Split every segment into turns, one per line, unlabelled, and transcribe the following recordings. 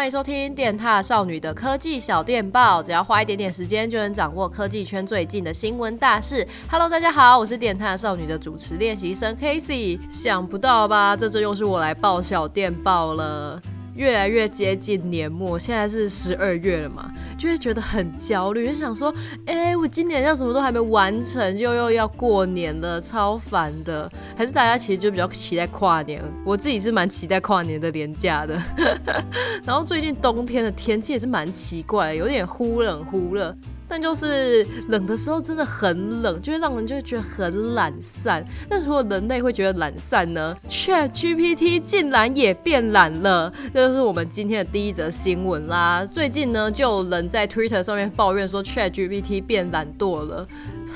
欢迎收听电踏少女的科技小电报，只要花一点点时间就能掌握科技圈最近的新闻大事。Hello，大家好，我是电踏少女的主持练习生 Casey。想不到吧？这次又是我来报小电报了。越来越接近年末，现在是十二月了嘛，就会觉得很焦虑，就想说，哎、我今年要什么都还没完成，就又要过年了，超烦的。还是大家其实就比较期待跨年，我自己是蛮期待跨年的年假的。然后最近冬天的天气也是蛮奇怪，有点忽冷忽热。但就是冷的时候真的很冷，就会让人就会觉得很懒散。那如果人类会觉得懒散呢？ChatGPT 竟然也变懒了，这就是我们今天的第一则新闻啦。最近呢，就有人在 Twitter 上面抱怨说 ChatGPT 变懒惰了。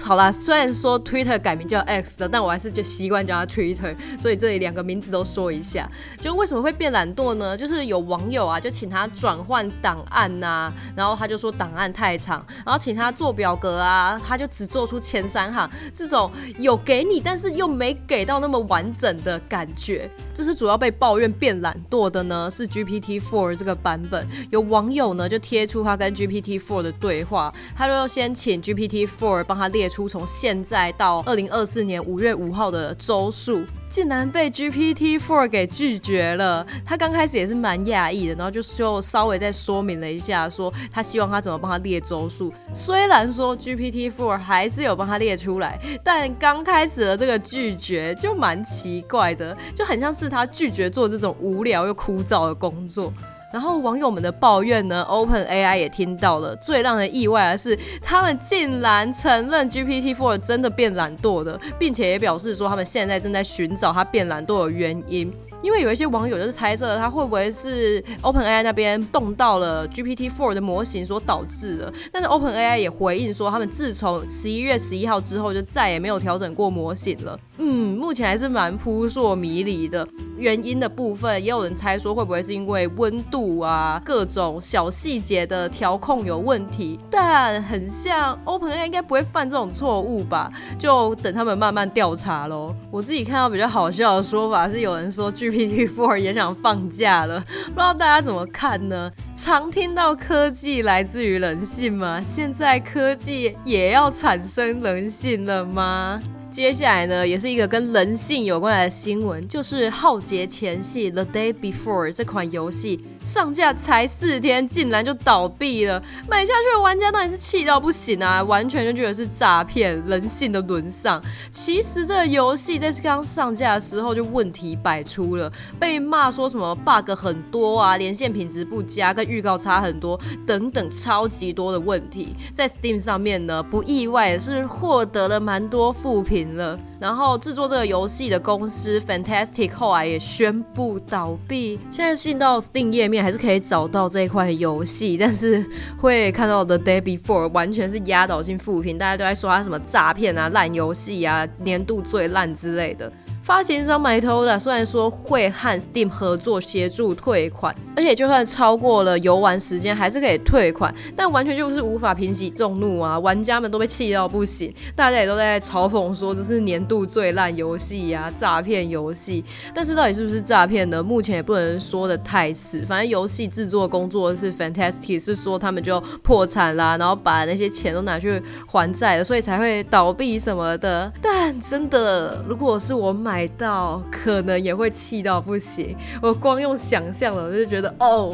好啦，虽然说 Twitter 改名叫 X 的，但我还是就习惯叫它 Twitter，所以这里两个名字都说一下。就为什么会变懒惰呢？就是有网友啊，就请他转换档案呐、然后他就说档案太长，然后请他做表格啊，他就只做出前三行，这种有给你，但是又没给到那么完整的感觉。这是主要被抱怨变懒惰的呢，是 GPT-4 这个版本。有网友呢就贴出他跟 GPT-4 的对话，他就先请 GPT-4 帮他列。列出从现在到二零二四年五月五号的周数，竟然被 GPT Four 给拒绝了。他刚开始也是蛮讶异的，然后就就稍微再说明了一下，说他希望他怎么帮他列周数。虽然说 GPT Four 还是有帮他列出来，但刚开始的这个拒绝就蛮奇怪的，就很像是他拒绝做这种无聊又枯燥的工作。然后网友们的抱怨呢，OpenAI 也听到了。最让人意外的是，他们竟然承认 GPT-4 真的变懒惰的，并且也表示说他们现在正在寻找它变懒惰的原因。因为有一些网友就是猜测它会不会是 OpenAI 那边动到了 GPT-4 的模型所导致的，但是 OpenAI 也回应说，他们自从十一月十一号之后就再也没有调整过模型了。嗯，目前还是蛮扑朔迷离的。原因的部分也有人猜说会不会是因为温度啊，各种小细节的调控有问题，但很像 OpenAI 应该不会犯这种错误吧？就等他们慢慢调查喽。我自己看到比较好笑的说法是，有人说 GPT-4 也想放假了，不知道大家怎么看呢？常听到科技来自于人性吗？现在科技也要产生人性了吗？接下来呢，也是一个跟人性有关的新闻，就是《浩劫前夕》The Day Before 这款游戏。上架才四天，竟然就倒闭了，买下去的玩家当然是气到不行啊，完全就觉得是诈骗，人性的沦丧。其实这个游戏在刚上架的时候就问题百出了，被骂说什么 bug 很多啊，连线品质不佳，跟预告差很多等等超级多的问题。在 Steam 上面呢，不意外是获得了蛮多负评了。然后制作这个游戏的公司 Fantastic 后来也宣布倒闭。现在进到 Steam 页面还是可以找到这一款游戏，但是会看到 The Day Before 完全是压倒性负评，大家都在说它什么诈骗啊、烂游戏啊、年度最烂之类的。发行商 Mytola 虽然说会和 Steam 合作协助退款，而且就算超过了游玩时间还是可以退款，但完全就是无法平息众怒啊！玩家们都被气到不行，大家也都在嘲讽说这是年度最烂游戏呀，诈骗游戏。但是到底是不是诈骗呢？目前也不能说的太死。反正游戏制作工作是 Fantastic，是说他们就破产啦，然后把那些钱都拿去还债了，所以才会倒闭什么的。但真的，如果是我买。买到可能也会气到不行，我光用想象了，我就觉得哦。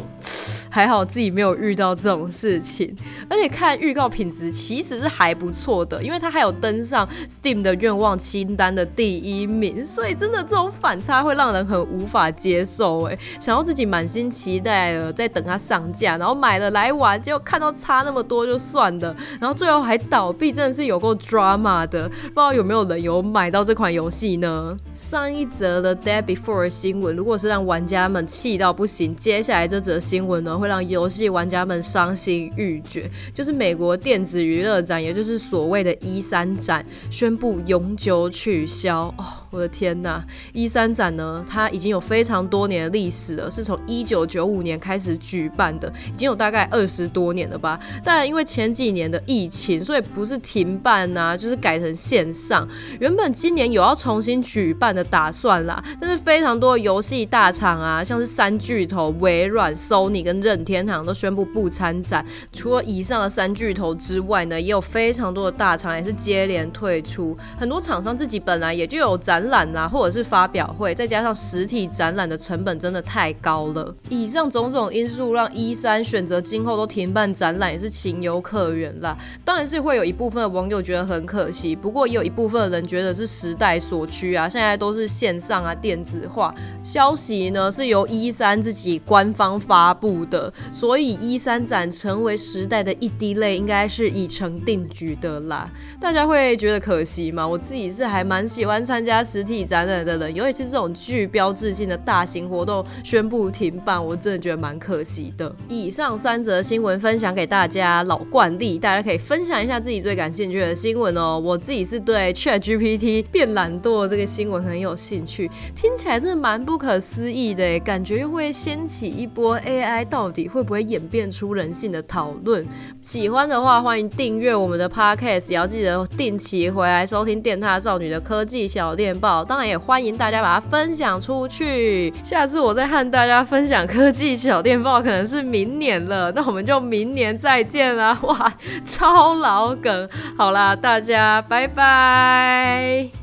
还好自己没有遇到这种事情，而且看预告品质其实是还不错的，因为它还有登上 Steam 的愿望清单的第一名，所以真的这种反差会让人很无法接受哎。想要自己满心期待的，在等它上架，然后买了来玩，结果看到差那么多就算了，然后最后还倒闭，真的是有够 drama 的。不知道有没有人有买到这款游戏呢？上一则的 Day Before 新闻，如果是让玩家们气到不行，接下来这则新闻呢？会让游戏玩家们伤心欲绝，就是美国电子娱乐展，也就是所谓的 E3 展，宣布永久取消。哦，我的天呐！E3 展呢，它已经有非常多年的历史了，是从一九九五年开始举办的，已经有大概二十多年了吧。但因为前几年的疫情，所以不是停办呐，就是改成线上。原本今年有要重新举办的打算啦，但是非常多游戏大厂啊，像是三巨头微软、Sony 跟任天堂都宣布不参展。除了以上的三巨头之外呢，也有非常多的大厂也是接连退出。很多厂商自己本来也就有展览啊，或者是发表会，再加上实体展览的成本真的太高了。以上种种因素让 E3 选择今后都停办展览，也是情有可原啦。当然是会有一部分的网友觉得很可惜，不过也有一部分的人觉得是时代所趋啊，现在都是线上啊，电子化。消息呢是由 E3 自己官方发布的，所以一三展成为时代的一滴泪，应该是已成定局的啦。大家会觉得可惜吗？我自己是还蛮喜欢参加实体展览的人，尤其是这种具标志性的大型活动宣布停办，我真的觉得蛮可惜的。以上三则新闻分享给大家，老惯例，大家可以分享一下自己最感兴趣的新闻哦。我自己是对 ChatGPT 变懒惰这个新闻很有兴趣，听起来真的蛮不可思议的，感觉又会掀起一波 AI 到底会不会演变出人性的讨论。喜欢的话，欢迎订阅我们的 Podcast，也要记得定期回来收听电塔少女的科技小电报。当然，也欢迎大家把它分享出去。下次我再和大家分享科技小电报，可能是明年了。那我们就明年再见啦！哇，超老梗。好啦，大家拜拜。